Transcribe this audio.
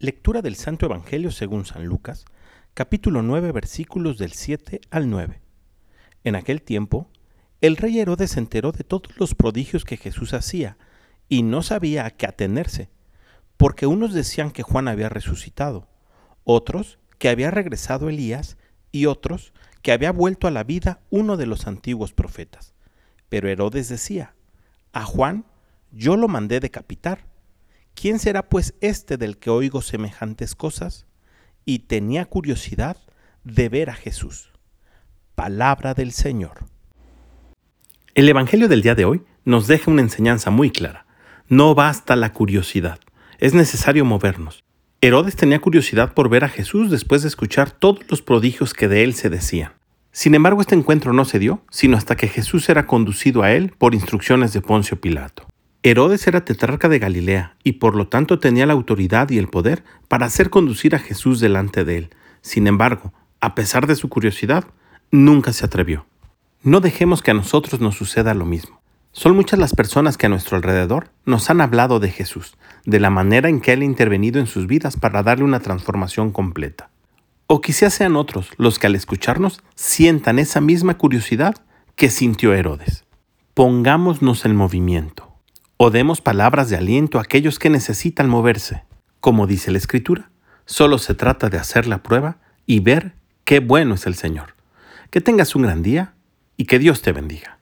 Lectura del Santo Evangelio según San Lucas, capítulo 9, versículos del 7 al 9. En aquel tiempo, el rey Herodes se enteró de todos los prodigios que Jesús hacía y no sabía a qué atenerse, porque unos decían que Juan había resucitado, otros que había regresado Elías y otros que había vuelto a la vida uno de los antiguos profetas. Pero Herodes decía, a Juan yo lo mandé decapitar ¿Quién será pues este del que oigo semejantes cosas? Y tenía curiosidad de ver a Jesús. Palabra del Señor. El Evangelio del día de hoy nos deja una enseñanza muy clara. No basta la curiosidad, es necesario movernos. Herodes tenía curiosidad por ver a Jesús después de escuchar todos los prodigios que de él se decían. Sin embargo, este encuentro no se dio, sino hasta que Jesús era conducido a él por instrucciones de Poncio Pilato. Herodes era tetrarca de Galilea y por lo tanto tenía la autoridad y el poder para hacer conducir a Jesús delante de él. Sin embargo, a pesar de su curiosidad, nunca se atrevió. No dejemos que a nosotros nos suceda lo mismo. Son muchas las personas que a nuestro alrededor nos han hablado de Jesús, de la manera en que Él ha intervenido en sus vidas para darle una transformación completa. O quizás sean otros los que al escucharnos sientan esa misma curiosidad que sintió Herodes. Pongámonos en movimiento o demos palabras de aliento a aquellos que necesitan moverse. Como dice la Escritura, solo se trata de hacer la prueba y ver qué bueno es el Señor. Que tengas un gran día y que Dios te bendiga.